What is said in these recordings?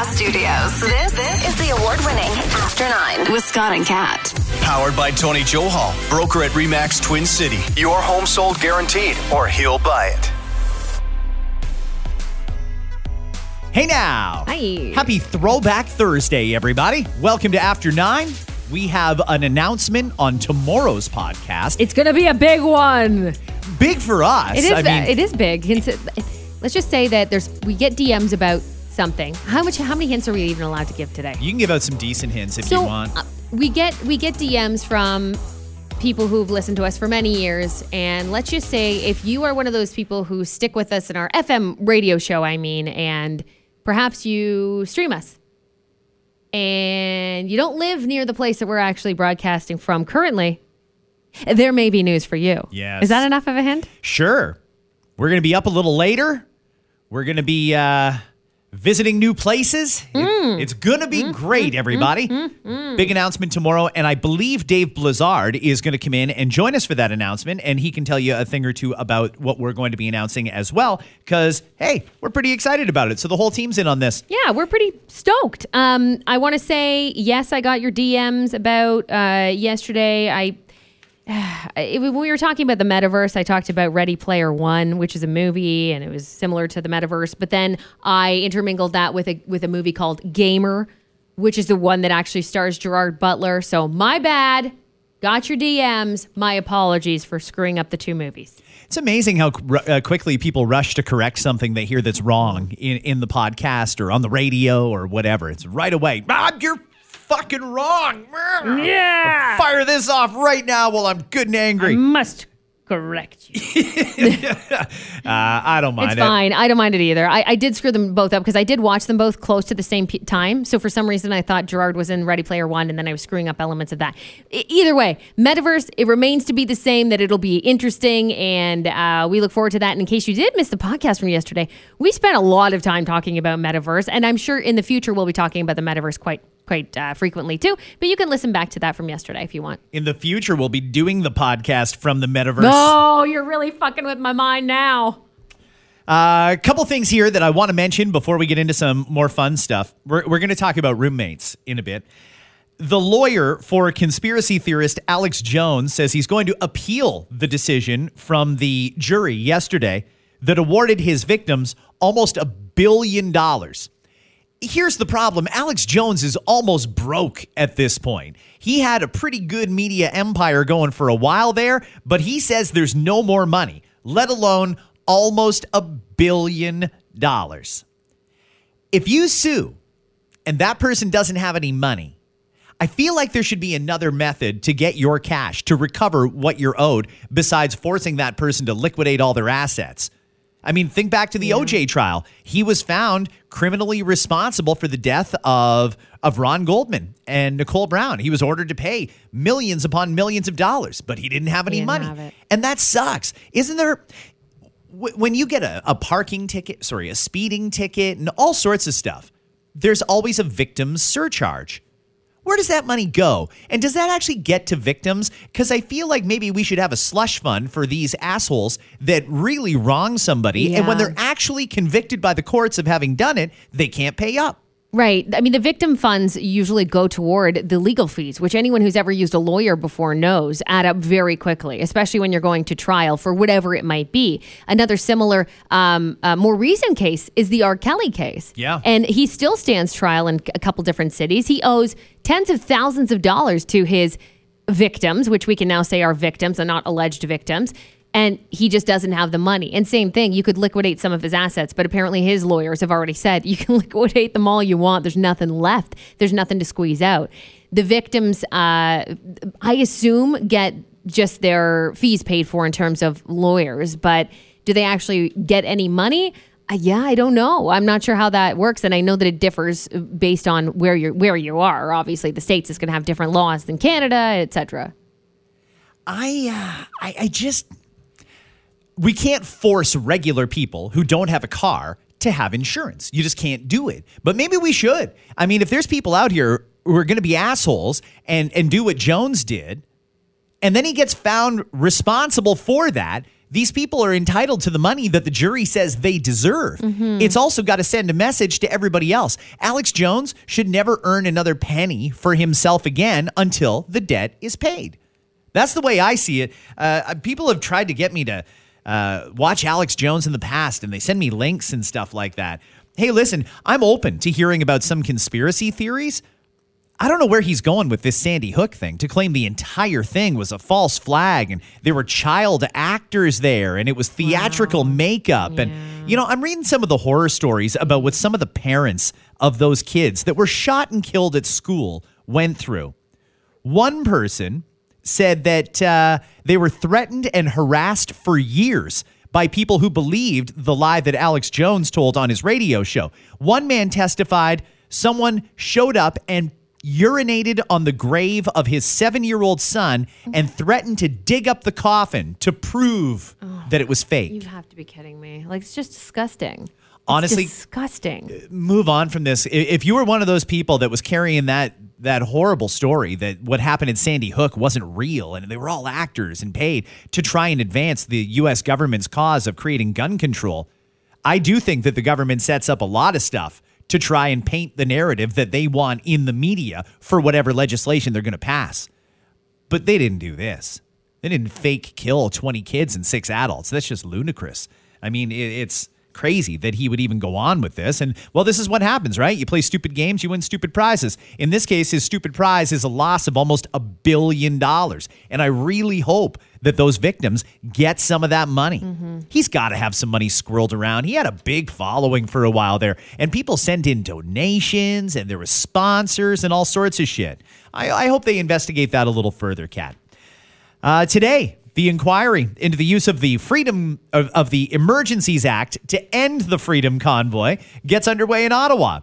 Podcast Studios. This, this is the award winning After Nine with Scott and Kat. Powered by Tony Johal, broker at REMAX Twin City. Your home sold guaranteed, or he'll buy it. Hey now. Hi. Happy Throwback Thursday, everybody. Welcome to After Nine. We have an announcement on tomorrow's podcast. It's gonna be a big one. big for us. It is. I mean, it is big. Hints- Let's just say that there's we get DMs about something. How much? How many hints are we even allowed to give today? you can give out some decent hints if so you want. uh, we get we get DMs from people who've listened to us for many years, and let's just say if you are one of those people who stick with us in our FM radio show, I mean, and perhaps you stream us. And you don't live near the place that we're actually broadcasting from currently, there may be news for you. Yes. Is that enough of a hint? Sure. We're going to be up a little later. We're going to be uh, visiting new places. It- Mm. it's going to be great, everybody. Big announcement tomorrow. And I believe Dave Blizzard is going to come in and join us for that announcement. And he can tell you a thing or two about what we're going to be announcing as well. Because, hey, we're pretty excited about it. So the whole team's in on this. Yeah, we're pretty stoked. Um, I want to say yes. I got your DMs about uh, yesterday. I when we were talking about the metaverse, I talked about Ready Player One, which is a movie, and it was similar to the metaverse. But then I intermingled that with a with a movie called Gamer, which is the one that actually stars Gerard Butler. So my bad. Got your DMs. My apologies for screwing up the two movies. It's amazing how uh, quickly people rush to correct something they hear that's wrong in, in the podcast or on the radio or whatever. It's right away. Ah, you're fucking wrong. Yeah. Fire this off right now while I'm good and angry. Must correct you. Uh, I don't mind It's it. fine. I don't mind it either. I, I did screw them both up because I did watch them both close to the same p- time. So for some reason, I thought Gerard was in Ready Player One, and then I was screwing up elements of that. E- either way, Metaverse it remains to be the same. That it'll be interesting, and uh, we look forward to that. And in case you did miss the podcast from yesterday, we spent a lot of time talking about Metaverse, and I'm sure in the future we'll be talking about the Metaverse quite quite uh, frequently too. But you can listen back to that from yesterday if you want. In the future, we'll be doing the podcast from the metaverse. Oh, you're really fucking with my mind now. Uh, a couple things here that I want to mention before we get into some more fun stuff. We're, we're going to talk about roommates in a bit. The lawyer for conspiracy theorist Alex Jones says he's going to appeal the decision from the jury yesterday that awarded his victims almost a billion dollars. Here's the problem Alex Jones is almost broke at this point. He had a pretty good media empire going for a while there, but he says there's no more money, let alone almost a billion dollars. If you sue and that person doesn't have any money, I feel like there should be another method to get your cash, to recover what you're owed, besides forcing that person to liquidate all their assets. I mean, think back to the OJ trial. He was found criminally responsible for the death of of Ron Goldman and Nicole Brown. He was ordered to pay millions upon millions of dollars, but he didn't have any didn't money. have. And that sucks. Isn't there wh- when you get a, a parking ticket, sorry, a speeding ticket and all sorts of stuff, there's always a victim's surcharge. Where does that money go? And does that actually get to victims? Because I feel like maybe we should have a slush fund for these assholes that really wrong somebody. And when they're actually convicted by the courts of having done it, they can't pay up. Right. I mean, the victim funds usually go toward the legal fees, which anyone who's ever used a lawyer before knows add up very quickly, especially when you're going to trial for whatever it might be. Another similar, um, uh, more recent case is the R. Kelly case. Yeah. And he still stands trial in a couple different cities. He owes tens of thousands of dollars to his victims, which we can now say are victims and not alleged victims. And he just doesn't have the money. And same thing, you could liquidate some of his assets, but apparently his lawyers have already said you can liquidate them all you want. There's nothing left. There's nothing to squeeze out. The victims, uh, I assume, get just their fees paid for in terms of lawyers, but do they actually get any money? Uh, yeah, I don't know. I'm not sure how that works, and I know that it differs based on where you're where you are. Obviously, the states is going to have different laws than Canada, etc. I, uh, I, I just, we can't force regular people who don't have a car to have insurance. You just can't do it. But maybe we should. I mean, if there's people out here who are going to be assholes and and do what Jones did, and then he gets found responsible for that, these people are entitled to the money that the jury says they deserve. It's also got to send a message to everybody else. Alex Jones should never earn another penny for himself again until the debt is paid. That's the way I see it. Uh, people have tried to get me to uh, watch Alex Jones in the past, and they send me links and stuff like that. Hey, listen, I'm open to hearing about some conspiracy theories. I don't know where he's going with this Sandy Hook thing to claim the entire thing was a false flag and there were child actors there and it was theatrical makeup. And, you know, I'm reading some of the horror stories about what some of the parents of those kids that were shot and killed at school went through. One person said that uh, they were threatened and harassed for years by people who believed the lie that Alex Jones told on his radio show. One man testified someone showed up and urinated on the grave of his seven year old son and threatened to dig up the coffin to prove that it was fake. You have to be kidding me. Like it's just disgusting. It's Honestly- disgusting. move on from this. If you were one of those people that was carrying that that horrible story that what happened in Sandy Hook wasn't real and they were all actors and paid to try and advance the US government's cause of creating gun control, I do think that the government sets up a lot of stuff to try and paint the narrative that they want in the media for whatever legislation they're going to pass. But they didn't do this. They didn't fake kill 20 kids and six adults. That's just ludicrous. I mean, it's crazy that he would even go on with this. And well, this is what happens, right? You play stupid games, you win stupid prizes. In this case, his stupid prize is a loss of almost a billion dollars. And I really hope that those victims get some of that money. He's got to have some money squirreled around. He had a big following for a while there, and people sent in donations, and there were sponsors and all sorts of shit. I, I hope they investigate that a little further, Kat. Uh, today, the inquiry into the use of the Freedom of, of the Emergencies Act to end the Freedom Convoy gets underway in Ottawa.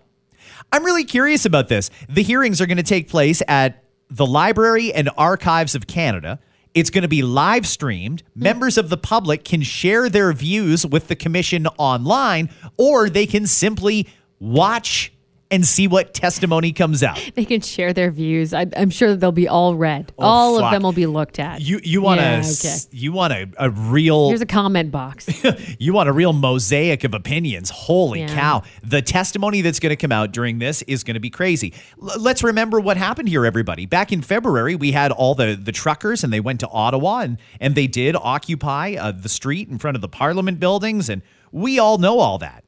I'm really curious about this. The hearings are going to take place at the Library and Archives of Canada. It's going to be live streamed. Hmm. Members of the public can share their views with the commission online, or they can simply watch and see what testimony comes out. They can share their views. I, I'm sure they'll be all read. all Oh, fuck. of them will be looked at. You you want Yeah, a okay. you want a, a real Here's a comment box. you want a real mosaic of opinions. Holy Yeah. cow. The testimony that's going to come out during this is going to be crazy. L- let's remember what happened here, everybody. Back in February, we had all the, the truckers and they went to Ottawa and, and they did occupy uh, the street in front of the parliament buildings. And we all know all that.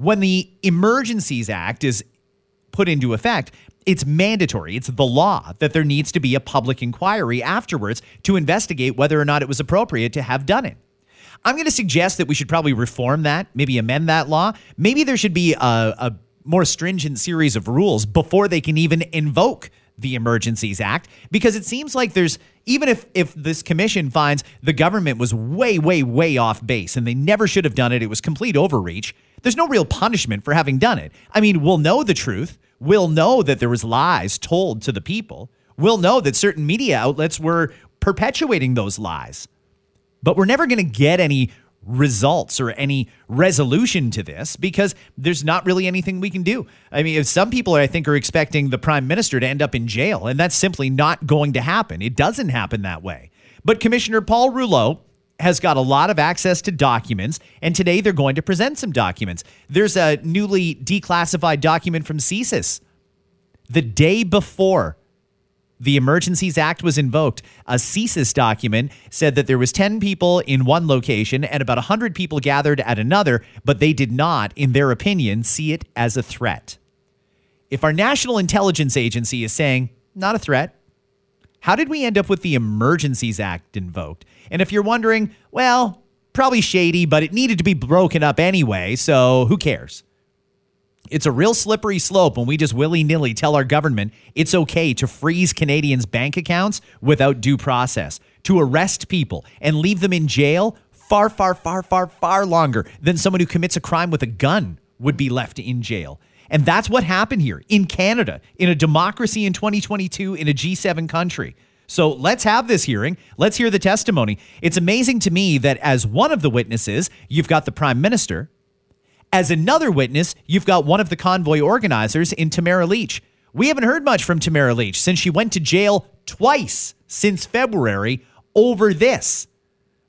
When the Emergencies Act is put into effect, it's mandatory. It's the law that there needs to be a public inquiry afterwards to investigate whether or not it was appropriate to have done it. I'm going to suggest that we should probably reform that, maybe amend that law. Maybe there should be a, a more stringent series of rules before they can even invoke the Emergencies Act, because it seems like there's even if if this commission finds the government was way, way, way off base and they never should have done it, it was complete overreach. There's no real punishment for having done it. I mean, we'll know the truth. We'll know that there was lies told to the people. We'll know that certain media outlets were perpetuating those lies but we're never going to get any results or any resolution to this because there's not really anything we can do. I mean, if some people I think are expecting the prime minister to end up in jail, and that's simply not going to happen. It doesn't happen that way. But Commissioner Paul Rouleau has got a lot of access to documents, and today they're going to present some documents. There's a newly declassified document from CSIS the day before the Emergencies Act was invoked, a CSIS document said that there was 10 people in one location and about 100 people gathered at another, but they did not, in their opinion, see it as a threat. If our National Intelligence Agency is saying, not a threat, how did we end up with the Emergencies Act invoked? And if you're wondering, well, probably shady, but it needed to be broken up anyway, so who cares? It's a real slippery slope when we just willy nilly tell our government it's okay to freeze Canadians' bank accounts without due process, to arrest people and leave them in jail far, far, far, far, far longer than someone who commits a crime with a gun would be left in jail. And that's what happened here in Canada, in a democracy in 2022, in a G7 country. So let's have this hearing. Let's hear the testimony. It's amazing to me that as one of the witnesses, you've got the prime minister. As another witness, you've got one of the convoy organizers in Tamara Lich. We haven't heard much from Tamara Lich since she went to jail twice since February over this.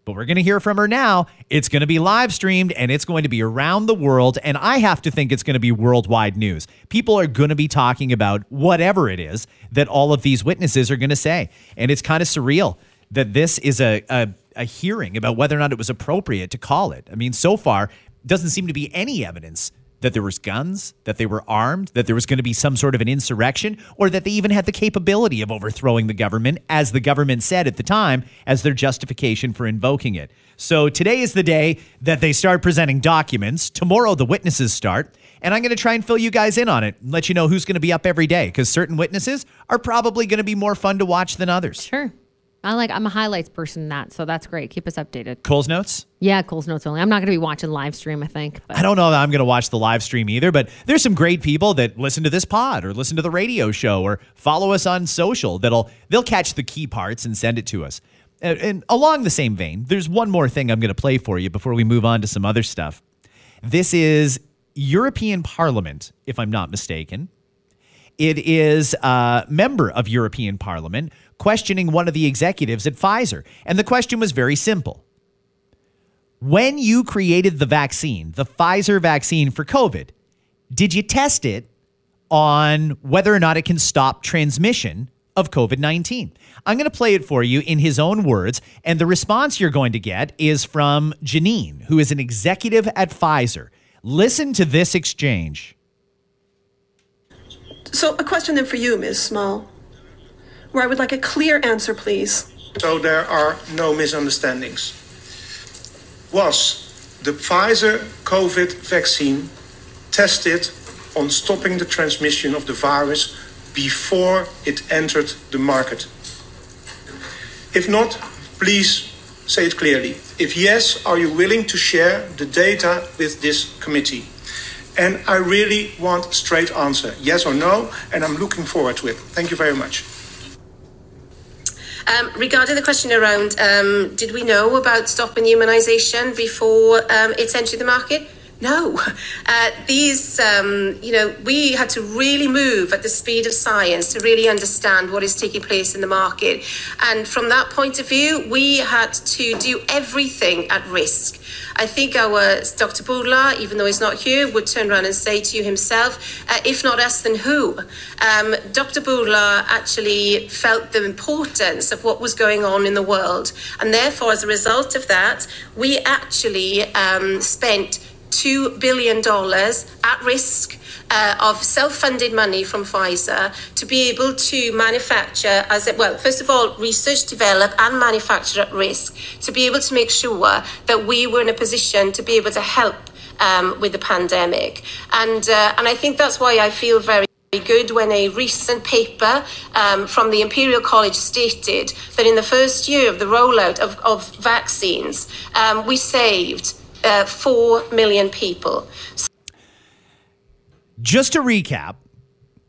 But we're going to hear from her now. It's going to be live streamed and it's going to be around the world. And I have to think it's going to be worldwide news. People are going to be talking about whatever it is that all of these witnesses are going to say. And it's kind of surreal that this is a, a, a hearing about whether or not it was appropriate to call it. I mean, so far, doesn't seem to be any evidence that there was guns, that they were armed, that there was going to be some sort of an insurrection, or that they even had the capability of overthrowing the government, as the government said at the time, as their justification for invoking it. So today is the day that they start presenting documents. Tomorrow the witnesses start. And I'm going to try and fill you guys in on it and let you know who's going to be up every day because certain witnesses are probably going to be more fun to watch than others. Sure. I like I'm a highlights person in that, so that's great. Keep us updated. Cole's notes? Yeah, Cole's notes only. I'm not gonna be watching live stream, I think. But. I don't know that I'm going to watch the live stream either, but there's some great people that listen to this pod or listen to the radio show or follow us on social that'll they'll catch the key parts and send it to us. And, and along the same vein, there's one more thing I'm going to play for you before we move on to some other stuff. This is European Parliament, if I'm not mistaken. It is a member of European Parliament questioning one of the executives at Pfizer. And the question was very simple. When you created the vaccine, the Pfizer vaccine for COVID, did you test it on whether or not it can stop transmission of COVID 19? I'm going to play it for you in his own words. And the response you're going to get is from Janine, who is an executive at Pfizer. Listen to this exchange. So, a question then for you, Ms. Small, where I would like a clear answer, please. So there are no misunderstandings. Was the Pfizer COVID vaccine tested on stopping the transmission of the virus before it entered the market? If not, please say it clearly. If yes, are you willing to share the data with this committee? And I really want a straight answer, yes or no, and I'm looking forward to it. Thank you very much. Um, regarding the question around um, did we know about stopping immunisation before um, it's entered the market? No. Uh, these, um, you know, we had to really move at the speed of science to really understand what is taking place in the market. And from that point of view, we had to do everything at risk. I think our Dr. Bourla, even though he's not here, would turn around and say to you himself, uh, if not us, then who? Um, Dr. Bourla actually felt the importance of what was going on in the world. And therefore, as a result of that, we actually um, spent $2 billion at risk uh, of self-funded money from Pfizer to be able to manufacture as it well first of all research develop and manufacture at risk to be able to make sure that we were in a position to be able to help um, with the pandemic. And uh, and I think that's why I feel very good when a recent paper um, from the Imperial College stated that in the first year of the rollout of, of vaccines, um, we saved uh, 4 million people. Just to recap,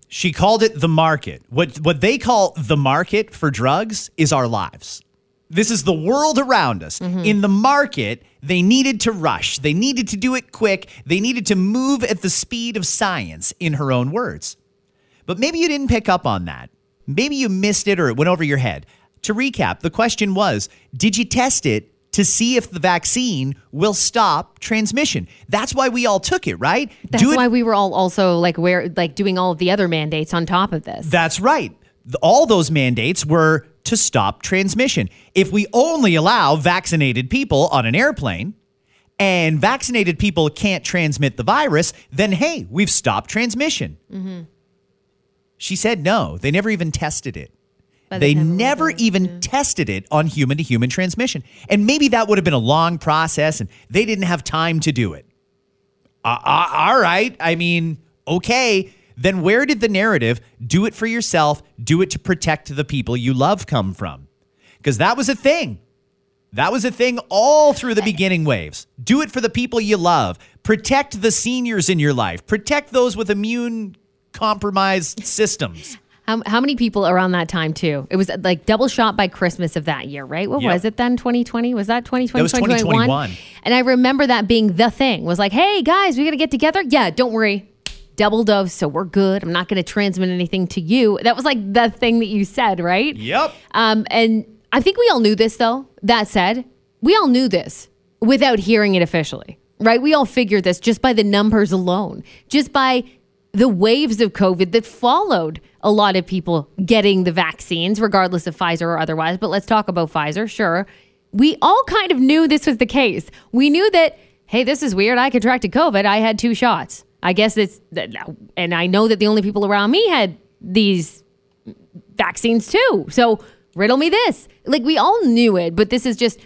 she called it the market. What what they call the market for drugs is our lives. This is the world around us. In the market, they needed to rush. They needed to do it quick. They needed to move at the speed of science, in her own words. But maybe you didn't pick up on that. Maybe you missed it or it went over your head. To recap, the question was Did you test it to see if the vaccine will stop transmission? That's why we all took it, right? That's it- why we were all also like where like doing all of the other mandates on top of this. That's right. All those mandates were to stop transmission. If we only allow vaccinated people on an airplane and vaccinated people can't transmit the virus, then hey, we've stopped transmission. Mm-hmm. She said no. They never even tested it. By They never even yeah. tested it on human to human transmission. And maybe that would have been a long process and they didn't have time to do it. Uh, uh, all right. I mean, okay. Then where did the narrative, do it for yourself, do it to protect the people you love, come from? Because that was a thing. That was a thing all through the beginning waves. Do it for the people you love. Protect the seniors in your life. Protect those with immune compromised systems. How, how many people around that time too? It was like double shot by Christmas of that year, right? What Yep. was it then? 2020? Was that 2020? That was 2021. And I remember that being the thing. Was like, hey guys, we got to get together. Yeah, don't worry. Double dose, so we're good. I'm not going to transmit anything to you. That was like the thing that you said, right? Yep. Um, and I think we all knew this though. That said, we all knew this without hearing it officially, right? We all figured this just by the numbers alone, just by the waves of COVID that followed a lot of people getting the vaccines, regardless of Pfizer or otherwise. But let's talk about Pfizer, sure. We all kind of knew this was the case. We knew that, hey, this is weird. I contracted COVID. I had two shots. I guess it's, and I know that the only people around me had these vaccines too. So riddle me this. Like we all knew it, but this is just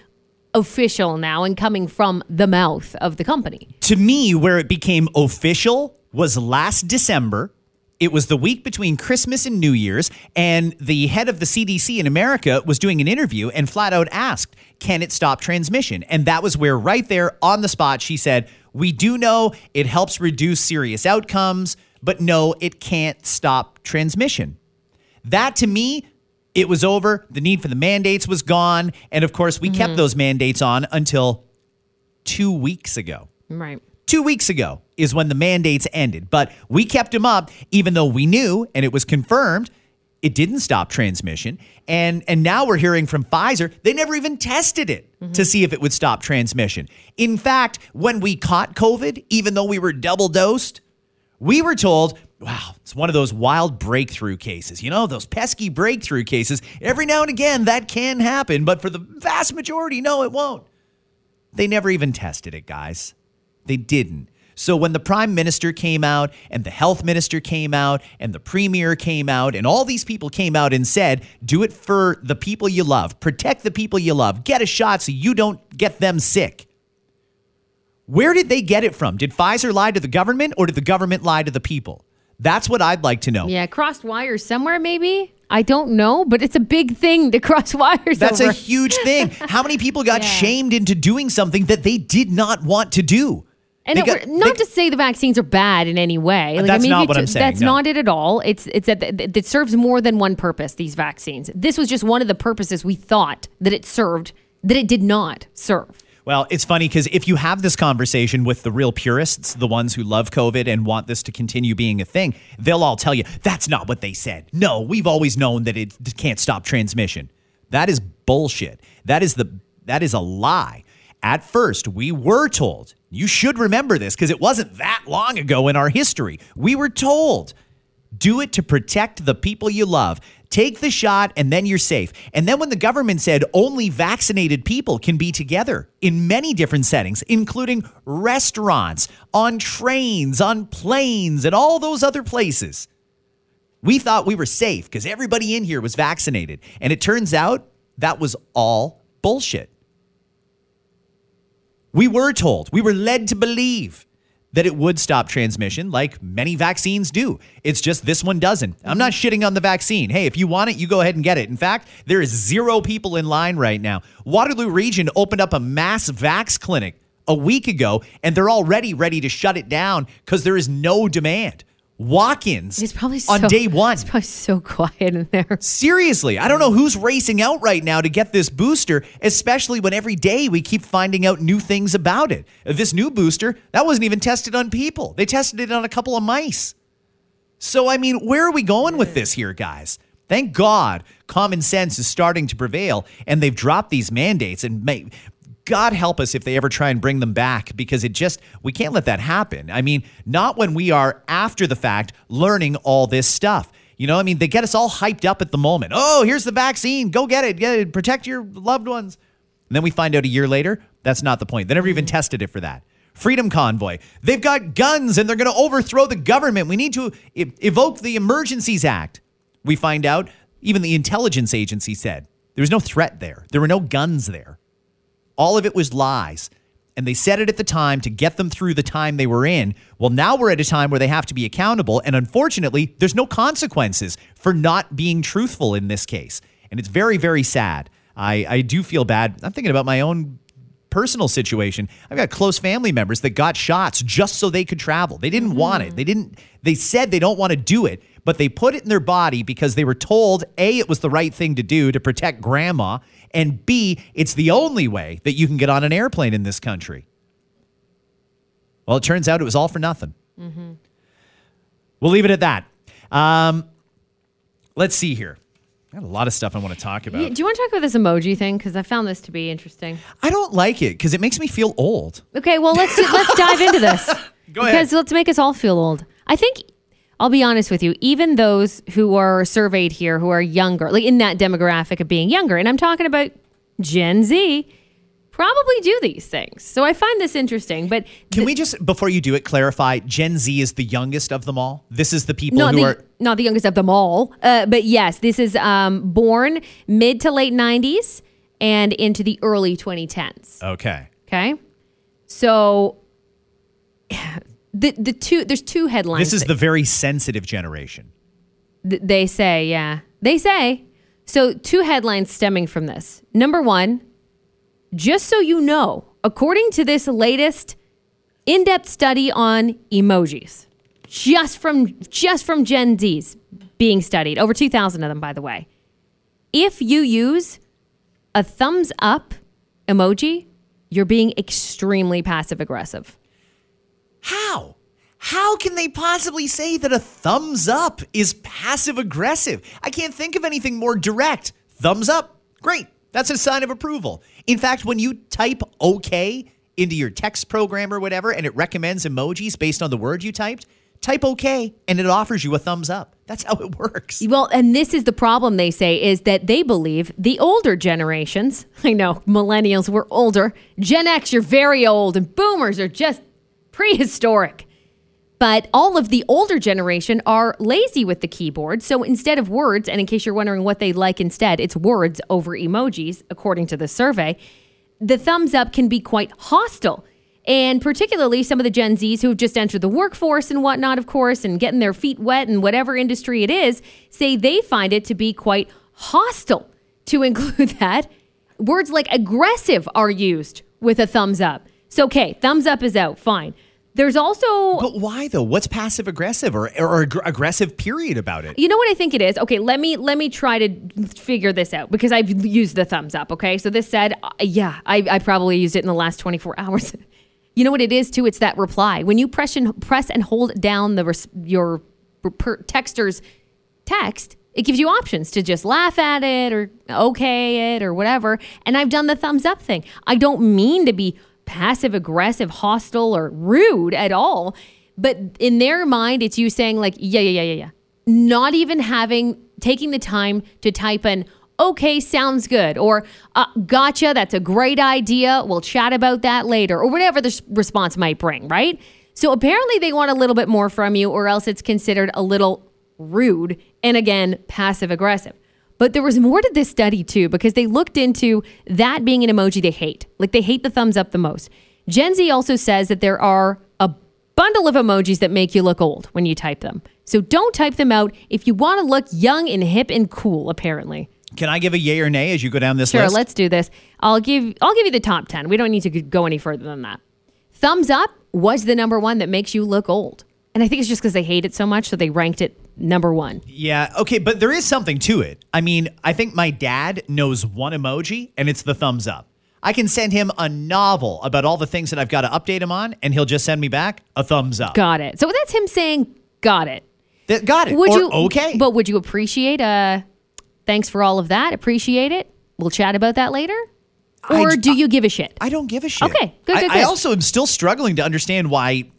official now and coming from the mouth of the company. To me, where it became official was last December. It was the week between Christmas and New Year's, and the head of the CDC in America was doing an interview and flat out asked, Can it stop transmission? And that was where, right there on the spot, she said, We do know it helps reduce serious outcomes, but no, it can't stop transmission. That to me, it was over. The need for the mandates was gone. And of course, we kept mm-hmm. those mandates on until two weeks ago. Right. Two weeks ago is when the mandates ended, but we kept them up even though we knew and it was confirmed it didn't stop transmission. And and now we're hearing from Pfizer they never even tested it mm-hmm. to see if it would stop transmission. In fact, when we caught COVID, even though we were double dosed, we were told, wow, it's one of those wild breakthrough cases. You know, those pesky breakthrough cases. Every now and again that can happen, but for the vast majority, no, it won't. They never even tested it, guys. They didn't. So when the prime minister came out and the health minister came out and the premier came out and all these people came out and said, do it for the people you love, protect the people you love, get a shot so you don't get them sick. Where did they get it from? Did Pfizer lie to the government or did the government lie to the people? That's what I'd like to know. Yeah, crossed wires somewhere, maybe. I don't know, but it's a big thing to cross wires. That's over. a huge thing. How many people got Yeah. shamed into doing something that they did not want to do? And got- not they- to say the vaccines are bad in any way. That's if not what t- I'm saying, That's no. not it at all. It's it's that it serves more than one purpose. These vaccines. This was just one of the purposes we thought that it served that it did not serve. Well, it's funny because if you have this conversation with the real purists, the ones who love COVID and want this to continue being a thing, they'll all tell you that's not what they said. No, we've always known that it can't stop transmission. That is bullshit. That is the that is a lie. At first, we were told. You should remember this because it wasn't that long ago in our history. We were told do it to protect the people you love. Take the shot and then you're safe. And then when the government said only vaccinated people can be together in many different settings, including restaurants, on trains, on planes, and all those other places, we thought we were safe because everybody in here was vaccinated. And it turns out that was all bullshit. We were told, we were led to believe that it would stop transmission like many vaccines do. It's just this one doesn't. I'm not shitting on the vaccine. Hey, if you want it, you go ahead and get it. In fact, there is zero people in line right now. Waterloo Region opened up a mass vax clinic a week ago, and they're already ready to shut it down because there is no demand. Walk-ins It's probably so, on day one. It's probably so quiet in there. Seriously, I don't know who's racing out right now to get this booster, especially when every day we keep finding out new things about it. This new booster, that wasn't even tested on people. They tested it on a couple of mice. So, I mean, where are we going with this here, guys? Thank God common sense is starting to prevail and they've dropped these mandates and may, God help us if they ever try and bring them back because it just, we can't let that happen. I mean, not when we are after the fact learning all this stuff. You know, I mean, they get us all hyped up at the moment. Oh, here's the vaccine. Go get it. Get it. Protect your loved ones. And then we find out a year later, that's not the point. They never even mm. tested it for that. Freedom Convoy. They've got guns and they're going to overthrow the government. We need to e- evoke the Emergencies Act. We find out, even the intelligence agency said there was no threat there, there were no guns there. All of it was lies. And they said it at the time to get them through the time they were in. Well, now we're at a time where they have to be accountable. And unfortunately, there's no consequences for not being truthful in this case. And it's very, very sad. I, I do feel bad. I'm thinking about my own personal situation. I've got close family members that got shots just so they could travel. They didn't want it. They didn't, they said they don't want to do it, but they put it in their body because they were told A, it was the right thing to do to protect grandma, and B, it's the only way that you can get on an airplane in this country. Well, it turns out it was all for nothing. We'll leave it at that. Um, let's see here. Got a lot of stuff I want to talk about. Yeah, Do you want to talk about this emoji thing? Because I found this to be interesting. I don't like it because it makes me feel old. Okay, well let's let's dive into this. Go ahead. because let's make us all feel old. I think I'll be honest with you. Even those who are surveyed here, who are younger, like in that demographic of being younger, and I'm talking about Gen Z, probably do these things. So I find this interesting. But Can we just, before you do it, clarify Gen Z is the youngest of them all? This is the people not who the, are. not the youngest of them all, uh, but yes, this is um, born mid to late 90s and into the early 2010s. Okay. Okay, so the the two there's two headlines. This is that- the very sensitive generation. th- they say, yeah, they say. So two headlines stemming from this. Number one, just so you know, according to this latest in-depth study on emojis, just from just from Gen Z's being studied, over 2,000 of them, by the way. If you use a thumbs up emoji, you're being extremely passive aggressive. How? How can they possibly say that a thumbs up is passive aggressive? I can't think of anything more direct. Thumbs up, great. That's a sign of approval. In fact, when you type OK into your text program or whatever and it recommends emojis based on the word you typed, type OK and it offers you a thumbs up. That's how it works. Well, and this is the problem they say is that they believe the older generations, I know millennials were older, Gen X you're very old and boomers are just prehistoric. But all of the older generation are lazy with the keyboard. So instead of words, and in case you're wondering what they like instead, it's words over emojis, according to the survey. The thumbs up can be quite hostile. And particularly some of the Gen Zs who have just entered the workforce and whatnot, of course, and getting their feet wet in whatever industry it is, say they find it to be quite hostile. To include that, words like aggressive are used with a thumbs up. So, okay, thumbs up is out, fine. There's also But why though? What's passive aggressive or, or ag- aggressive period about it? You know what I think it is? Okay, let me let me try to figure this out because I've used the thumbs up. Okay, so this said, uh, yeah, I, I probably used it in the last 24 hours. you know what it is too? It's that reply when you press and press and hold down the res- your per- texter's text. It gives you options to just laugh at it or okay it or whatever. And I've done the thumbs up thing. I don't mean to be passive aggressive, hostile, or rude at all. But in their mind, it's you saying, like, yeah, yeah, yeah, yeah, yeah. Not even having, taking the time to type in, okay, sounds good, or uh, gotcha, that's a great idea. We'll chat about that later, or whatever the response might bring, right? So apparently they want a little bit more from you, or else it's considered a little rude and again, passive aggressive. But there was more to this study too, because they looked into that being an emoji they hate. Like they hate the thumbs up the most. Gen Z also says that there are a bundle of emojis that make you look old when you type them. So don't type them out if you want to look young and hip and cool, apparently. Can I give a yay or nay as you go down this Sure, list? Sure, let's do this. I'll give I'll give you the top 10. We don't need to go any further than that. Thumbs up was the number 1 that makes you look old. And I think it's just cuz they hate it so much so they ranked it number 1. Yeah, okay, but there is something to it. I mean, I think my dad knows one emoji, and it's the thumbs up. I can send him a novel about all the things that I've got to update him on, and he'll just send me back a thumbs up. Got it. So that's him saying got it. Got it. Would or you okay? But would you appreciate uh thanks for all of that? Appreciate it. We'll chat about that later. Or j- do you give a shit? I don't give a shit. Okay, good, I, good, I also am still struggling to understand why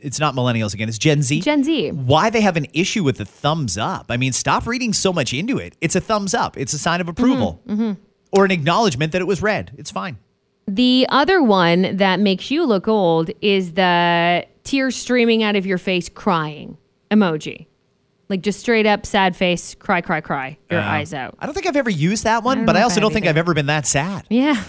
it's not millennials again. It's Gen Z. Gen Z. Why they have an issue with the thumbs up? I mean, stop reading so much into it. It's a thumbs up. It's a sign of approval Mm-hmm, or an acknowledgement that it was read. It's fine. The other one that makes you look old is the tears streaming out of your face crying emoji. Like just straight up sad face, cry, cry, cry, your eyes out. I don't think I've ever used that one, don't but I also I don't have think. I've ever been that sad. Yeah.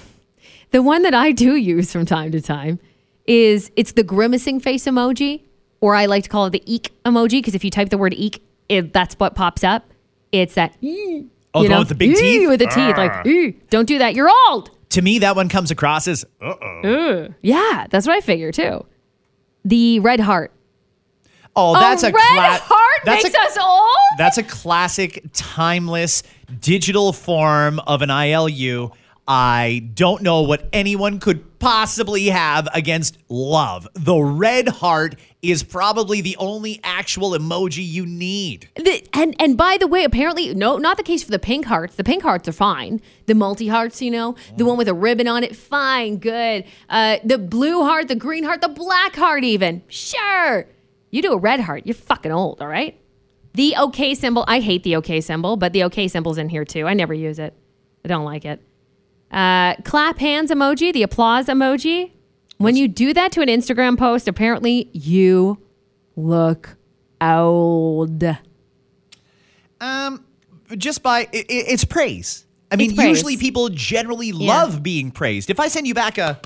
The one that I do use from time to time is it's the grimacing face emoji, or I like to call it the eek emoji because if you type the word eek, it, that's what pops up. It's that. "Ee," Oh, you know, with the big "Ee," teeth? With the teeth, like, ah. "Ee." don't do that. You're old. To me, that one comes across as, uh-oh. Yeah, that's what I figure too. The red heart. Oh, that's a a red cla- heart that's makes a, us old. That's a classic, timeless, digital form of an ILU. I don't know what anyone could possibly have against love. The red heart is probably the only actual emoji you need. The- and and by the way, apparently, no, not the case for the pink hearts. The pink hearts are fine. The multi hearts, you know, the one with a ribbon on it, fine, good. Uh, the blue heart, the green heart, the black heart, even sure. You do a red heart, you're fucking old, all right. The OK symbol, I hate the OK symbol, but the OK symbol's in here too. I never use it. I don't like it. Uh, clap hands emoji, the applause emoji. When you do that to an Instagram post, apparently you look old. Um, just by i i- it's praise. I mean, praise. usually people generally love being praised. If I send you back a,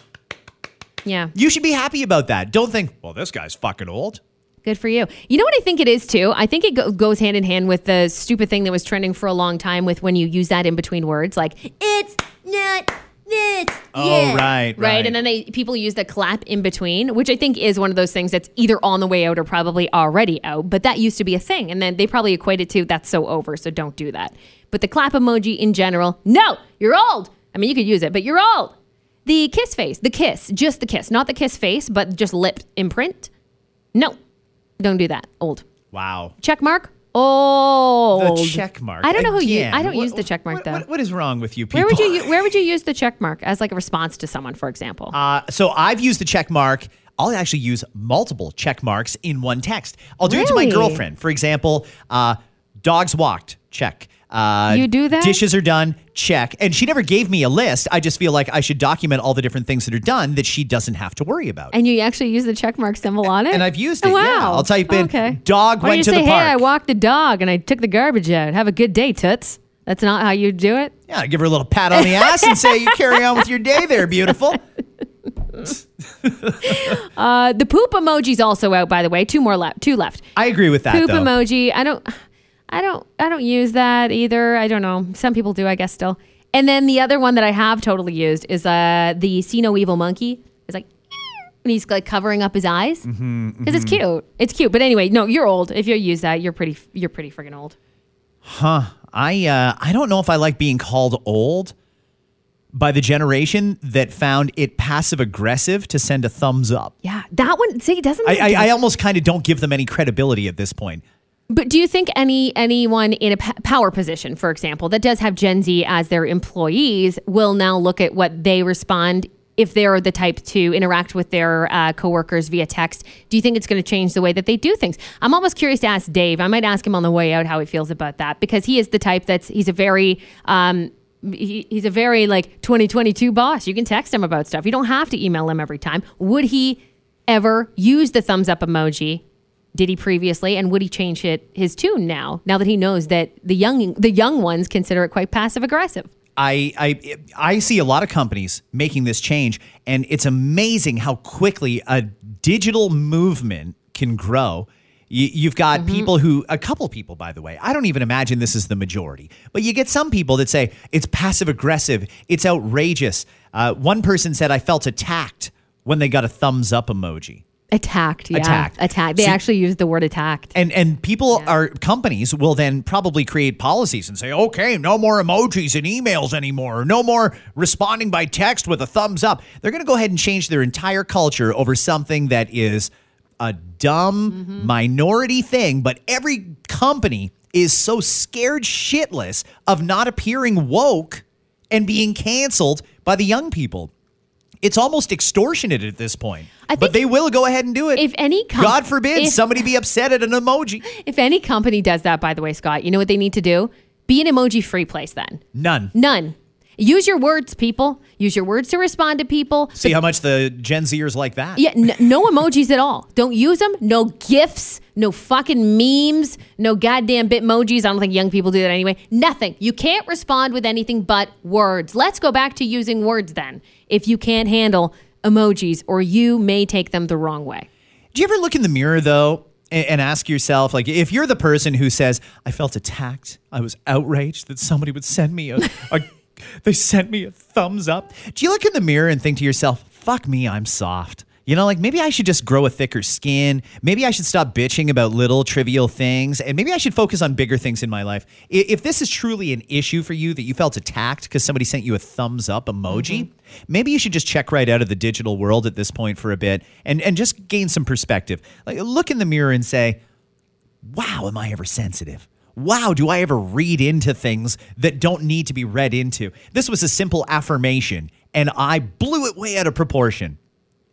Yeah. you should be happy about that. Don't think, well, this guy's fucking old. Good for you. You know what I think it is too? I think it go- goes hand in hand with the stupid thing that was trending for a long time with when you use that in between words, like it's not this. Oh, yeah." right, right. And then they people use the clap in between, which I think is one of those things that's either on the way out or probably already out. But that used to be a thing, and then they probably equate it to that's so over, so don't do that. But the clap emoji in general, no, you're old. I mean, you could use it, but you're old. The kiss face, the kiss, just the kiss, not the kiss face, but just lip imprint. No, don't do that. Old. Wow. Check mark. Old. The check mark. I don't know who you. I don't what- use the check mark what- though. what- what is wrong with you people? where would you? Where would you use the check mark as like a response to someone, for example? Uh, so I've used the check mark. I'll actually use multiple check marks in one text. I'll do it to my girlfriend. For example, uh, dogs walked, check. Uh, You do that? Dishes are done, check. And she never gave me a list. I just feel like I should document all the different things that are done that she doesn't have to worry about. and you actually use the check mark symbol on it. And I've used it, Oh, yeah. wow. I'll type in, okay. "Dog Or went you to the say, Hey, park." I walked the dog and I took the garbage out. Have a good day, toots. That's not how you do it. yeah, give her a little pat on the ass and say, "You carry on with your day, there, beautiful." Uh, the poop emoji's also out, by the way. Two more left. Two left. I agree with that. poop though. emoji. I don't I don't I don't use that either. I don't know. Some people do, I guess still. And then the other one that I have totally used is uh the see no evil monkey. It's like and he's like covering up his eyes because Mm-hmm, it's cute. It's cute. But anyway, no, you're old. If you use that, you're pretty. You're pretty freaking old. Huh. I uh, I don't know if I like being called old by the generation that found it passive aggressive to send a thumbs up. Yeah, that one. See, doesn't. I, I, I almost kind of don't give them any credibility at this point. But do you think any anyone in a p- power position, for example, that does have Gen Z as their employees, will now look at what they respond if they're the type to interact with their uh, coworkers via text? Do you think it's going to change the way that they do things? I'm almost curious to ask Dave. I might ask him on the way out how he feels about that because he is the type that's he's a very um, he, he's a very like 2022 boss. You can text him about stuff. You don't have to email him every time. Would he ever use the thumbs up emoji? Did he previously, and would he change it his tune now? Now that he knows that the young the young ones consider it quite passive aggressive. I, I I see a lot of companies making this change, and it's amazing how quickly a digital movement can grow. You, you've got people who, a couple people, by the way. I don't even imagine this is the majority, but you get some people that say it's passive aggressive, it's outrageous. Uh, one person said, "I felt attacked when they got a thumbs up emoji." Attacked, yeah, Attacked. attacked. They actually used the word attacked. And and people are companies will then probably create policies and say, okay, no more emojis and emails anymore, no more responding by text with a thumbs up. They're going to go ahead and change their entire culture over something that is a dumb mm-hmm. minority thing, but every company is so scared shitless of not appearing woke and being canceled by the young people. It's almost extortionate at this point. I but they will go ahead and do it. if any com- God forbid if- somebody be upset at an emoji. If any company does that, by the way, Scott, you know what they need to do? Be an emoji free place then. None. None. Use your words, people. Use your words to respond to people. See how much the Gen Zers like that. Yeah, n- no emojis at all. Don't use them. No gifs. No fucking memes. No goddamn bitmojis. I don't think young people do that anyway. Nothing. You can't respond with anything but words. Let's go back to using words then. If you can't handle emojis, or you may take them the wrong way. Do you ever look in the mirror though and, and ask yourself, like, if you're the person who says, "I felt attacked, I was outraged that somebody would send me a, a they sent me a thumbs up," do you look in the mirror and think to yourself, "Fuck me, I'm soft." You know, like maybe I should just grow a thicker skin. Maybe I should stop bitching about little trivial things. And maybe I should focus on bigger things in my life. If this is truly an issue for you that you felt attacked because somebody sent you a thumbs up emoji, mm-hmm. maybe you should just check right out of the digital world at this point for a bit and, and just gain some perspective. Like look in the mirror and say, wow, am I ever sensitive? Wow, do I ever read into things that don't need to be read into? This was a simple affirmation, and I blew it way out of proportion.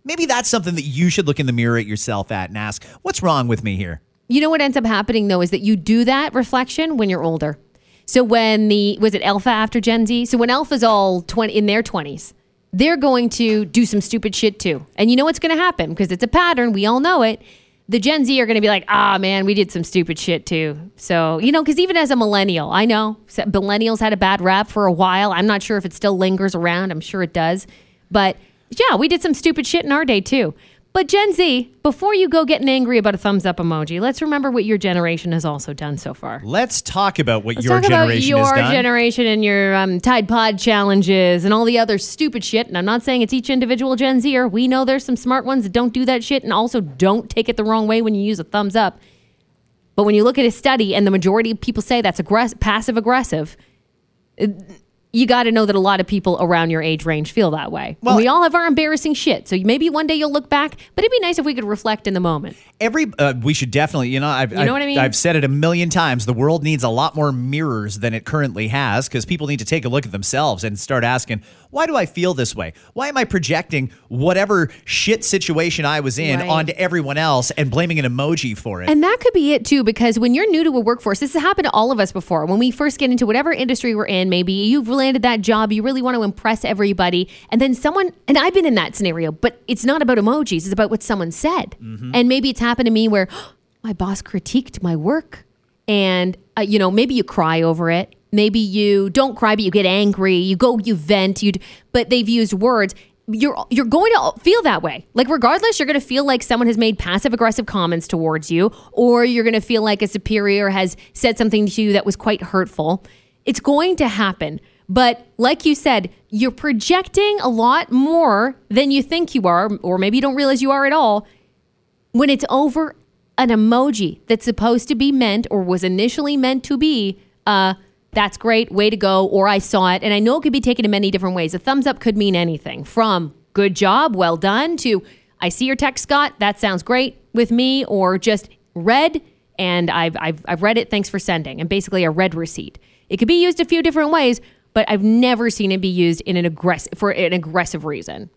Maybe that's something that you should look in the mirror at yourself at and ask, what's wrong with me here? You know what ends up happening though is that you do that reflection when you're older. So when the was it Alpha after Gen Z? So when Alpha's all 20 in their 20s, they're going to do some stupid shit too. And you know what's going to happen because it's a pattern, we all know it. The Gen Z are going to be like, "Ah, man, we did some stupid shit too." So, you know, cuz even as a millennial, I know millennials had a bad rap for a while. I'm not sure if it still lingers around. I'm sure it does. But yeah, we did some stupid shit in our day too. But Gen Z, before you go getting angry about a thumbs up emoji, let's remember what your generation has also done so far. Let's talk about what Let's your talk about generation your has done. generation and your um, Tide Pod challenges and all the other stupid shit. And I'm not saying it's each individual Gen Zer. We know there's some smart ones that don't do that shit and also don't take it the wrong way when you use a thumbs up. But when you look at a study and the majority of people say that's aggress- passive aggressive, you got to know that a lot of people around your age range feel that way. Well- we all have our embarrassing shit. So maybe one day you'll look back, but it'd be nice if we could reflect in the moment. Every uh, we should definitely, you know, I've, You know what I mean? I've said it a million times. The world needs a lot more mirrors than it currently has because people need to take a look at themselves and start asking, why do I feel this way? Why am I projecting whatever shit situation I was in Right. onto everyone else and blaming an emoji for it? And that could be it too, because when you're new to a workforce, this has happened to all of us before. When we first get into whatever industry we're in, maybe you've landed that job, you really want to impress everybody, and then someone, and I've been in that scenario, but it's not about emojis, it's about what someone said. And maybe it's happened to me where my boss critiqued my work, and uh, you know, maybe you cry over it. Maybe you don't cry, but you get angry. You go, you vent. You, but they've used words you're you're going to feel that way. Like regardless, you're going to feel like someone has made passive aggressive comments towards you or you're going to feel like a superior has said something to you that was quite hurtful. It's going to happen. But like you said, you're projecting a lot more than you think you are or maybe you don't realize you are at all when it's over an emoji that's supposed to be meant or was initially meant to be uh that's great way to go or i saw it. And i know it could be taken in many different ways. A thumbs up could mean anything from good job well done to i see your text scott that sounds great with me or just read and i've i've, I've read it thanks for sending and basically a read receipt. It could be used a few different ways but i've never seen it be used in an aggressive for an aggressive reason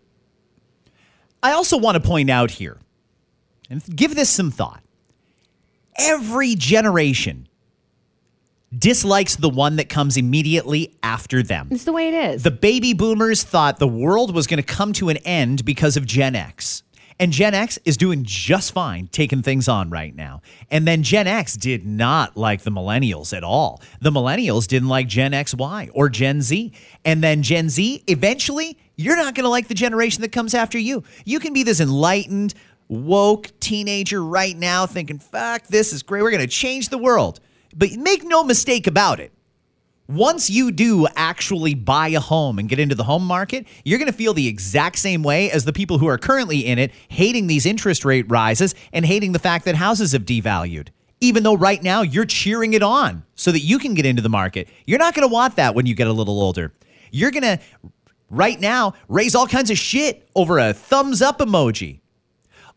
I also want to point out here and give this some thought. Every generation dislikes the one that comes immediately after them. it's the way it is The baby boomers thought the world was going to come to an end because of Gen X. And Gen X is doing just fine taking things on right now. And then Gen X did not like the millennials at all. The millennials didn't like Gen XY or Gen Z. And then Gen Z, eventually, you're not going to like the generation that comes after you. You can be this enlightened, woke teenager right now thinking, fuck, this is great. We're going to change the world. But make no mistake about it once you do actually buy a home and get into the home market, you're going to feel the exact same way as the people who are currently in it, hating these interest rate rises and hating the fact that houses have devalued. Even though right now you're cheering it on so that you can get into the market. You're not going to want that when you get a little older. You're going to, right now, raise all kinds of shit over a thumbs up emoji.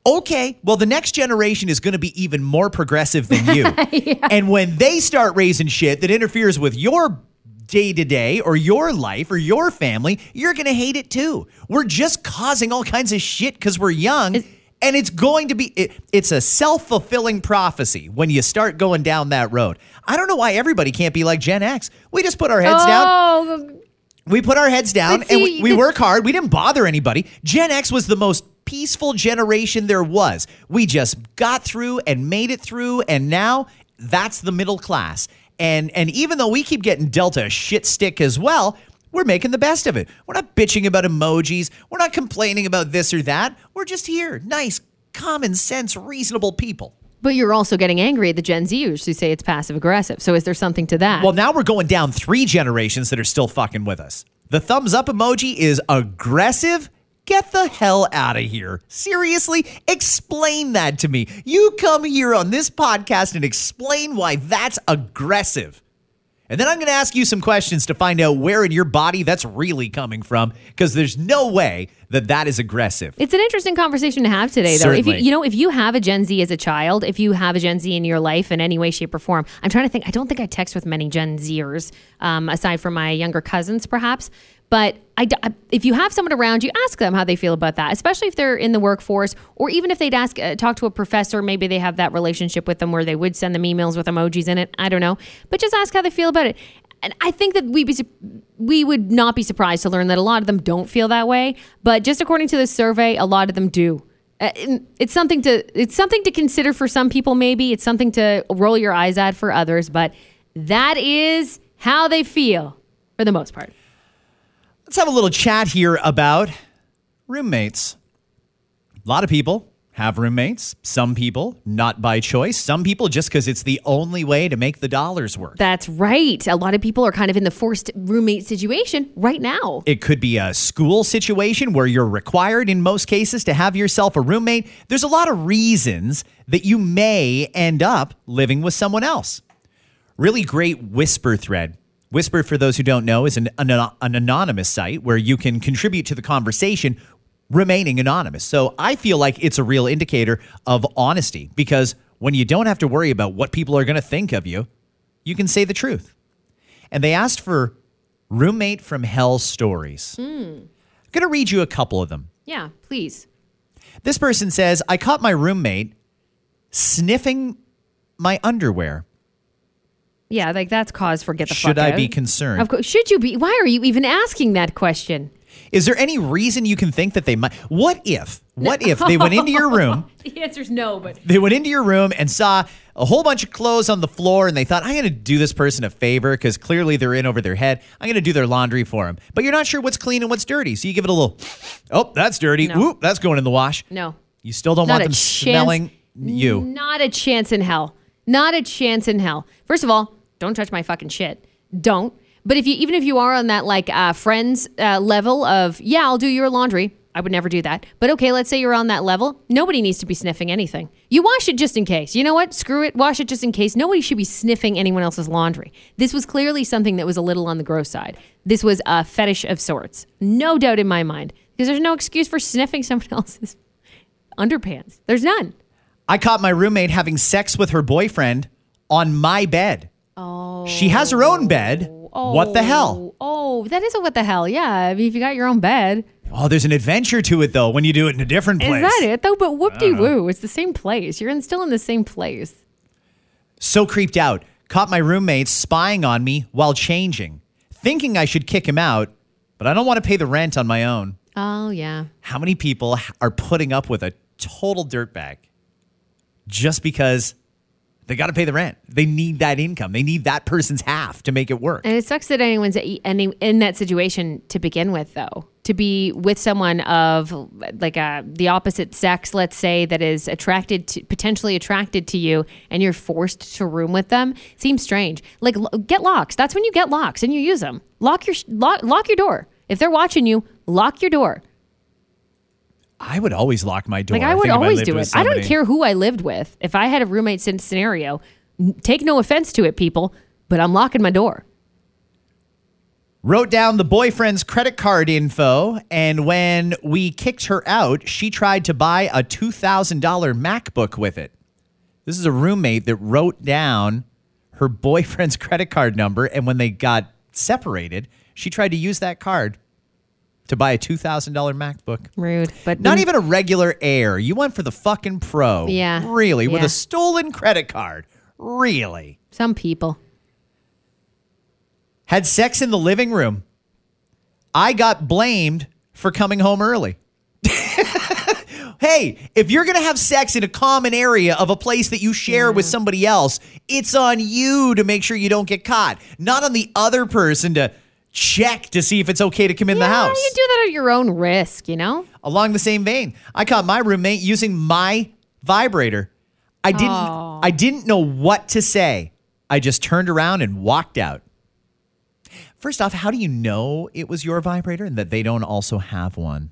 Okay, well, the next generation is going to be even more progressive than you. And when they start raising shit that interferes with your day to day or your life or your family, you're going to hate it too. We're just causing all kinds of shit because we're young. and it's going to be, it, it's a self fulfilling prophecy when you start going down that road. I don't know why everybody can't be like Gen X. We just put our heads down. oh We put our heads down But and we, we work hard. We didn't bother anybody. Gen X was the most peaceful generation there was. We just got through and made it through, and now that's the middle class. And and even though we keep getting dealt a shit stick as well, we're making the best of it. We're not bitching about emojis. We're not complaining about this or that. We're just here, nice, common sense, reasonable people. But you're also getting angry at the Gen Zers who say it's passive aggressive. So is there something to that? Well, now we're going down three generations that are still fucking with us. The thumbs up emoji is aggressive Get the hell out of here. Seriously? Explain that to me. You come here on this podcast and explain why that's aggressive. And then I'm going to ask you some questions to find out where in your body that's really coming from because there's no way that that is aggressive. It's an interesting conversation to have today, though. If you, you know, if you have a Gen Z as a child, if you have a Gen Z in your life in any way, shape, or form, I'm trying to think. I don't think I text with many Gen Zers, um, aside from my younger cousins, perhaps. But I, if you have someone around you, ask them how they feel about that, especially if they're in the workforce, or even if they'd ask, uh, talk to a professor. Maybe they have that relationship with them where they would send them emails with emojis in it. I don't know, but just ask how they feel about it. And I think that we be, we would not be surprised to learn that a lot of them don't feel that way. But just according to this survey, a lot of them do. Uh, It's something to it's something to consider for some people. Maybe it's something to roll your eyes at for others. But that is how they feel for the most part. Let's have a little chat here about roommates. A lot of people have roommates, some people not by choice, some people just because it's the only way to make the dollars work. That's right. A lot of people are kind of in the forced roommate situation right now. It could be a school situation where you're required in most cases to have yourself a roommate. There's a lot of reasons that you may end up living with someone else. Really great whisper thread. Whisper, for those who don't know, is an, an, an anonymous site where you can contribute to the conversation remaining anonymous. So I feel like it's a real indicator of honesty because when you don't have to worry about what people are going to think of you, you can say the truth. And they asked for roommate from hell stories. Hmm. I'm going to read you a couple of them. Yeah, please. This person says, I caught my roommate sniffing my underwear. Yeah, like that's cause for get the Should fuck I out. be concerned? Of course. Should you be? Why are you even asking that question? Is there any reason you can think that they might? What if? What if they went into your room? The answer's no, but They went into your room and saw a whole bunch of clothes on the floor, and they thought, "I'm going to do this person a favor because clearly they're in over their head. I'm going to do their laundry for them." But you're not sure what's clean and what's dirty, so you give it a little. Oh, that's dirty. No. Whoop, that's going in the wash. no. You still don't Not want them chance. smelling you. Not a chance in hell. Not a chance in hell. First of all, don't touch my fucking shit. Don't. But if you even if you are on that like uh, friends uh, level of yeah, I'll do your laundry. I would never do that. But okay, let's say you're on that level. Nobody needs to be sniffing anything. You wash it just in case. You know what? Screw it. Wash it just in case. Nobody should be sniffing anyone else's laundry. This was clearly something that was a little on the gross side. This was a fetish of sorts. No doubt in my mind. Because there's no excuse for sniffing someone else's underpants. There's none. I caught my roommate having sex with her boyfriend on my bed. Oh. She has her own bed. Oh. What the hell? Oh, oh, that is a what the hell. Yeah. I mean, if you got your own bed. Oh, there's an adventure to it though when you do it in a different place. Is that it though? But whoop de woo. Uh-huh. It's the same place. You're in, still in the same place. So creeped out. Caught my roommate spying on me while changing, thinking I should kick him out, but I don't want to pay the rent on my own. Oh, yeah. How many people are putting up with a total dirtbag just because they got to pay the rent? They need that income. They need that person's half to make it work. And it sucks that anyone's any in that situation to begin with, though. To be with someone of like a, the opposite sex, let's say, that is attracted to potentially attracted to you, and you're forced to room with them, seems strange. Like get locks. That's when you get locks and you use them. Lock your lock, lock your door. If they're watching you, lock your door. I would always lock my door. Like I would think if always lived do it. I don't care who I lived with. If I had a roommate sin- scenario, take no offense to it, people, but I'm locking my door. wrote down the boyfriend's credit card info, and when we kicked her out, she tried to buy a $2,000 MacBook with it. This is a roommate that wrote down her boyfriend's credit card number, and when they got separated, she tried to use that card to buy a $2,000 MacBook. Rude, but Not even a regular Air. You went for the fucking Pro. Yeah. Really? With a stolen credit card. Really? some people. had sex in the living room. I got blamed for coming home early. hey, if you're going to have sex in a common area of a place that you share with somebody else, it's on you to make sure you don't get caught, not on the other person to check to see if it's okay to come in the Yeah, house. you do that at your own risk, you know. Along the same vein, I caught my roommate using my vibrator. I didn't I didn't know what to say. I just turned around and walked out. First off, how do you know it was your vibrator and that they don't also have one?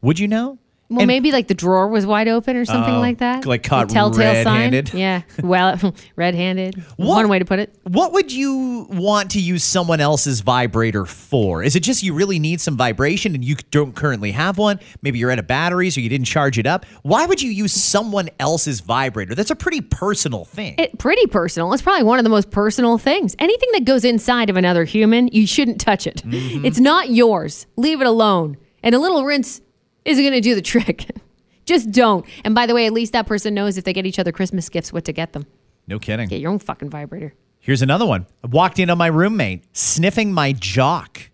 Would you know? Well, And- maybe like the drawer was wide open or something Oh, like that. like The caught telltale sign. red-handed? Yeah. Well, red-handed. What- One way to put it. What would you want to use someone else's vibrator for? Is it just you really need some vibration and you don't currently have one? Maybe you're out of batteries or you didn't charge it up. Why would you use someone else's vibrator? That's a pretty personal thing. It pretty personal. It's probably one of the most personal things. Anything that goes inside of another human, you shouldn't touch it. Mm-hmm. It's not yours. Leave it alone. And a little rinse isn't going to do the trick. Just don't. And by the way, at least that person knows if they get each other Christmas gifts, what to get them. no kidding. Get your own fucking vibrator. Here's another one. I walked in on my roommate sniffing my jock.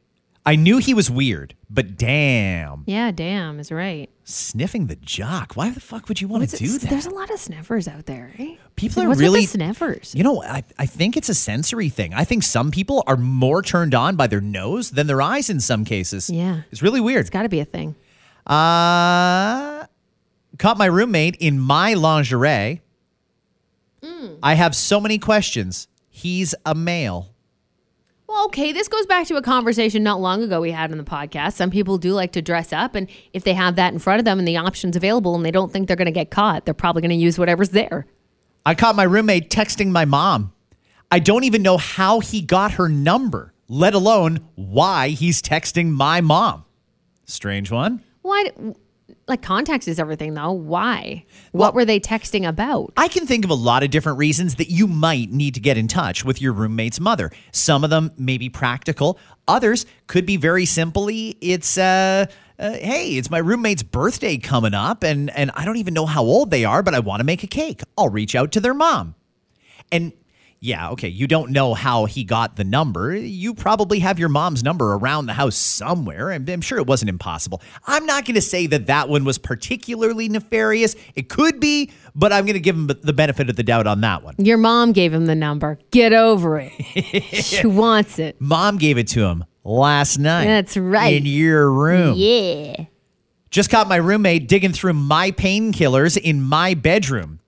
I knew he was weird, but damn, Yeah, damn, is right. sniffing the jock. Why the fuck would you want to do that? There's a lot of sniffers out there. Eh? People Like, are really sniffers. You know, I, I think it's a sensory thing. I think some people are more turned on by their nose than their eyes in some cases. Yeah. It's really weird. It's got to be a thing. Uh, caught my roommate in my lingerie. Hmm. I have so many questions. He's a male. Well, okay, this goes back to a conversation not long ago we had on the podcast. Some people do like to dress up, and if they have that in front of them and the options available and they don't think they're going to get caught, they're probably going to use whatever's there. I caught my roommate texting my mom. I don't even know how he got her number, let alone why he's texting my mom. Strange one. Why? Like, context is everything, though. Why? what were they texting about? I can think of a lot of different reasons that you might need to get in touch with your roommate's mother. Some of them may be practical, others could be very simply it's uh, uh hey, it's my roommate's birthday coming up and and I don't even know how old they are, but I want to make a cake. I'll reach out to their mom. And yeah, okay, you don't know how he got the number. You probably have your mom's number around the house somewhere. I'm, I'm sure it wasn't impossible. I'm not going to say that that one was particularly nefarious. It could be, but I'm going to give him the benefit of the doubt on that one. Your mom gave him the number. Get over it. she wants it. Mom gave it to him last night. That's right. In your room. Yeah. Just caught my roommate digging through my painkillers in my bedroom.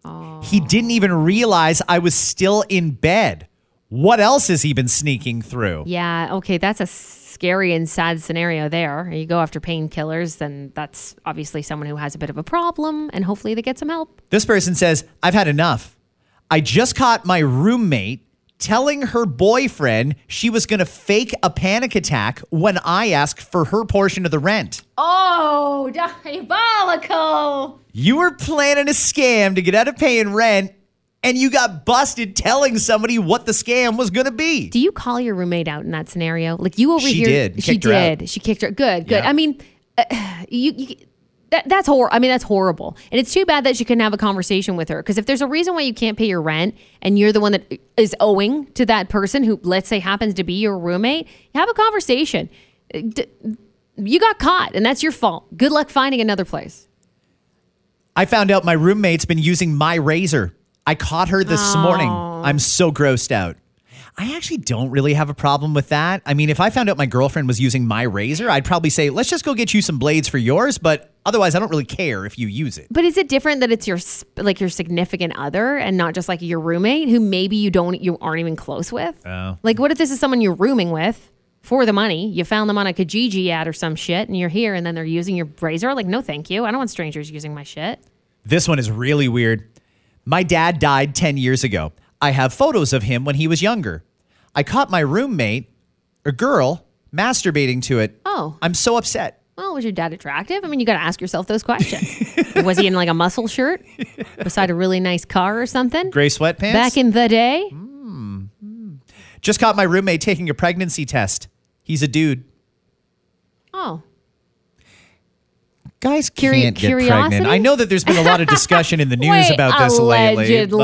He didn't even realize I was still in bed. What else has he been sneaking through? Yeah. Okay. That's a scary and sad scenario there. You go after painkillers, then that's obviously someone who has a bit of a problem, and hopefully they get some help. This person says, I've had enough. I just caught my roommate telling her boyfriend she was going to fake a panic attack when I asked for her portion of the rent. Oh, diabolical. You were planning a scam to get out of paying rent, and you got busted telling somebody what the scam was going to be. Do you call your roommate out in that scenario? Like you over She here? did. She Kicked did. She kicked her. Good. Good. Yeah. I mean, uh, you. you that, that's hor- I mean, that's horrible, and it's too bad that she couldn't have a conversation with her. Because if there's a reason why you can't pay your rent, and you're the one that is owing to that person who, let's say, happens to be your roommate, have a conversation. You got caught, and that's your fault. Good luck finding another place. I found out my roommate's been using my razor. I caught her this morning. I'm so grossed out. I actually don't really have a problem with that. I mean, if I found out my girlfriend was using my razor, I'd probably say, let's just go get you some blades for yours. But otherwise, I don't really care if you use it. But is it different that it's your like your significant other and not just like your roommate who maybe you don't you aren't even close with? Oh. Like what if this is someone you're rooming with for the money? You found them on a Kijiji ad or some shit and you're here and then they're using your razor? Like no thank you. I don't want strangers using my shit. This one is really weird. My dad died 10 years ago. I have photos of him when he was younger. I caught my roommate, a girl, masturbating to it. Oh. I'm so upset. Well, was your dad attractive? I mean, you got to ask yourself those questions. was he in like a muscle shirt beside a really nice car or something? Gray sweatpants? Back in the day? Hmm. Hmm. Just caught my roommate taking a pregnancy test. He's a dude. Oh. Guys Curi- can't get curiosity? pregnant. I know that there's been a lot of discussion in the news Wait, about this lately, allegedly.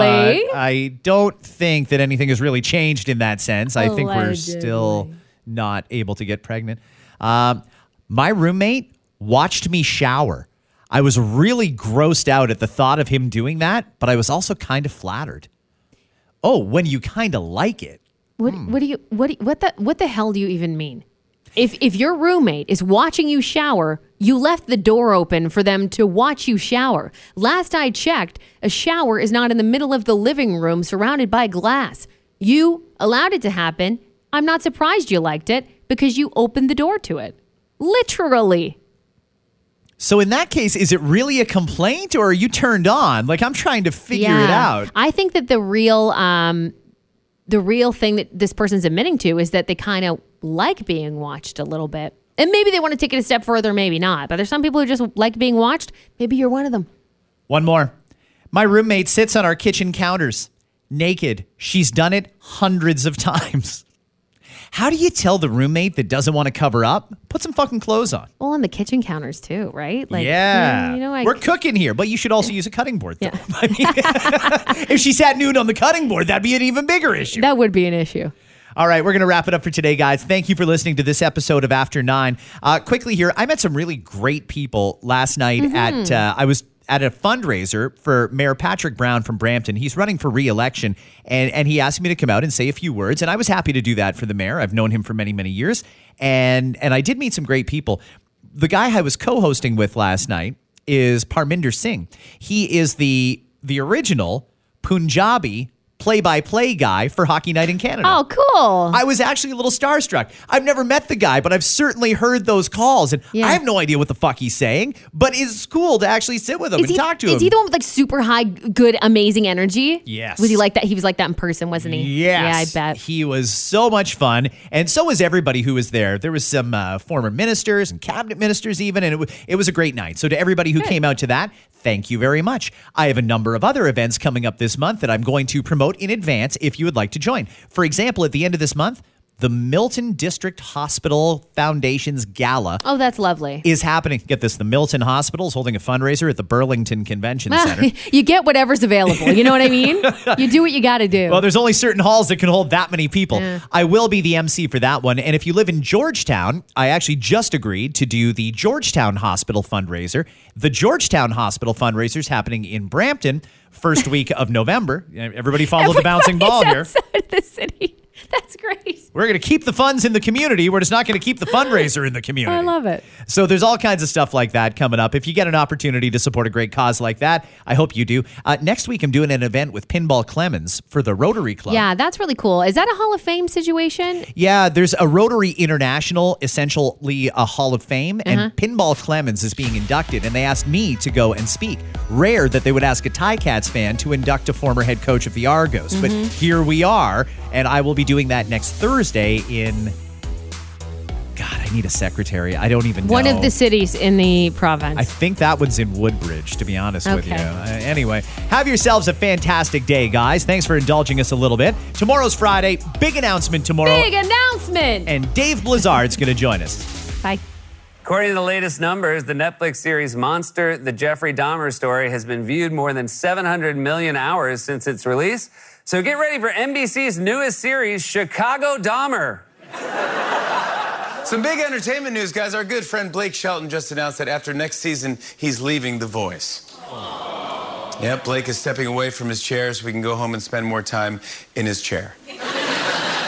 but I don't think that anything has really changed in that sense. I think we're Allegedly. still not able to get pregnant. Um, my roommate watched me shower. I was really grossed out at the thought of him doing that, but I was also kind of flattered. Oh, when you kind of like it. What what do you what do you- what the what the hell do you even mean? If if your roommate is watching you shower, you left the door open for them to watch you shower. Last I checked, a shower is not in the middle of the living room surrounded by glass. You allowed it to happen. I'm not surprised you liked it because you opened the door to it. Literally. So in that case, is it really a complaint or are you turned on? Like I'm trying to figure it out. I think that the real um the real thing that this person's admitting to is that they kind of like being watched a little bit. And maybe they want to take it a step further, maybe not. But there's some people who just like being watched. Maybe you're one of them. One more. My roommate sits on our kitchen counters naked. She's done it hundreds of times. How do you tell the roommate that doesn't want to cover up? Put some fucking clothes on. Well, on the kitchen counters too, right? Like, yeah. You know, I, We're cooking here, but you should also use a cutting board. Though. I mean, if she sat nude on the cutting board, that'd be an even bigger issue. that would be an issue. All right, we're going to wrap it up for today, guys. Thank you for listening to this episode of After Nine. Uh, quickly here, I met some really great people last night at, uh, I was at a fundraiser for Mayor Patrick Brown from Brampton. He's running for re-election, and, and he asked me to come out and say a few words, and I was happy to do that for the mayor. I've known him for many, many years, and, and I did meet some great people. The guy I was co-hosting with last night is Parminder Singh. He is the the original Punjabi play-by-play guy for Hockey Night in Canada. Oh, cool. I was actually a little starstruck. I've never met the guy, but I've certainly heard those calls, and Yeah. I have no idea what the fuck he's saying. But it's cool to actually sit with him and he, talk to is him. Is he the one with like super high, good, amazing energy? Yes. Was he like that? He was like that in person, wasn't he? Yes. Yeah, I bet. He was so much fun. And so was everybody who was there. There was some uh, former ministers and cabinet ministers even. And it, w- it was a great night. So to everybody who came out to that, thank you very much. I have a number of other events coming up this month that I'm going to promote in advance if you would like to join. For example, at the end of this month, the Milton District Hospital Foundation's Gala Oh, that's lovely. is happening. Get this, the Milton Hospital is holding a fundraiser at the Burlington Convention Center. you get whatever's available. You know what I mean? you do what you got to do. Well, there's only certain halls that can hold that many people. I will be the MC for that one. And if you live in Georgetown, I actually just agreed to do the Georgetown Hospital fundraiser. The Georgetown Hospital fundraiser is happening in Brampton first week of November. Everybody follow the bouncing ball here. The city. That's great. We're going to keep the funds in the community. We're just not going to keep the fundraiser in the community. I love it. So there's all kinds of stuff like that coming up. If you get an opportunity to support a great cause like that, I hope you do. Uh, next week, I'm doing an event with Pinball Clemons for the Rotary Club. Yeah, that's really cool. Is that a Hall of Fame situation? Yeah, there's a Rotary International, essentially a Hall of Fame, Uh-huh. and Pinball Clemons is being inducted, and they asked me to go and speak. Rare that they would ask a Ticats fan to induct a former head coach of the Argos, but Mm-hmm. here we are, and I will be doing that next Thursday in. God, I need a secretary. I don't even One know. of the cities in the province. I think that one's in Woodbridge, to be honest with you. Uh, anyway, have yourselves a fantastic day, guys. Thanks for indulging us a little bit. Tomorrow's Friday. Big announcement tomorrow. Big announcement. And Dave Blizzard's going to join us. Bye. According to the latest numbers, the Netflix series Monster, the Jeffrey Dahmer story, has been viewed more than 700 million hours since its release. So get ready for NBC's newest series, Chicago Dahmer. Some big entertainment news, guys. Our good friend Blake Shelton just announced that after next season, he's leaving The Voice. Yep, Blake is stepping away from his chair so we can go home and spend more time in his chair.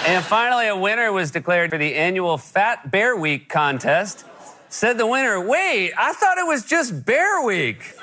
And finally, a winner was declared for the annual Fat Bear Week contest. Said the winner, wait, I thought it was just Bear Week.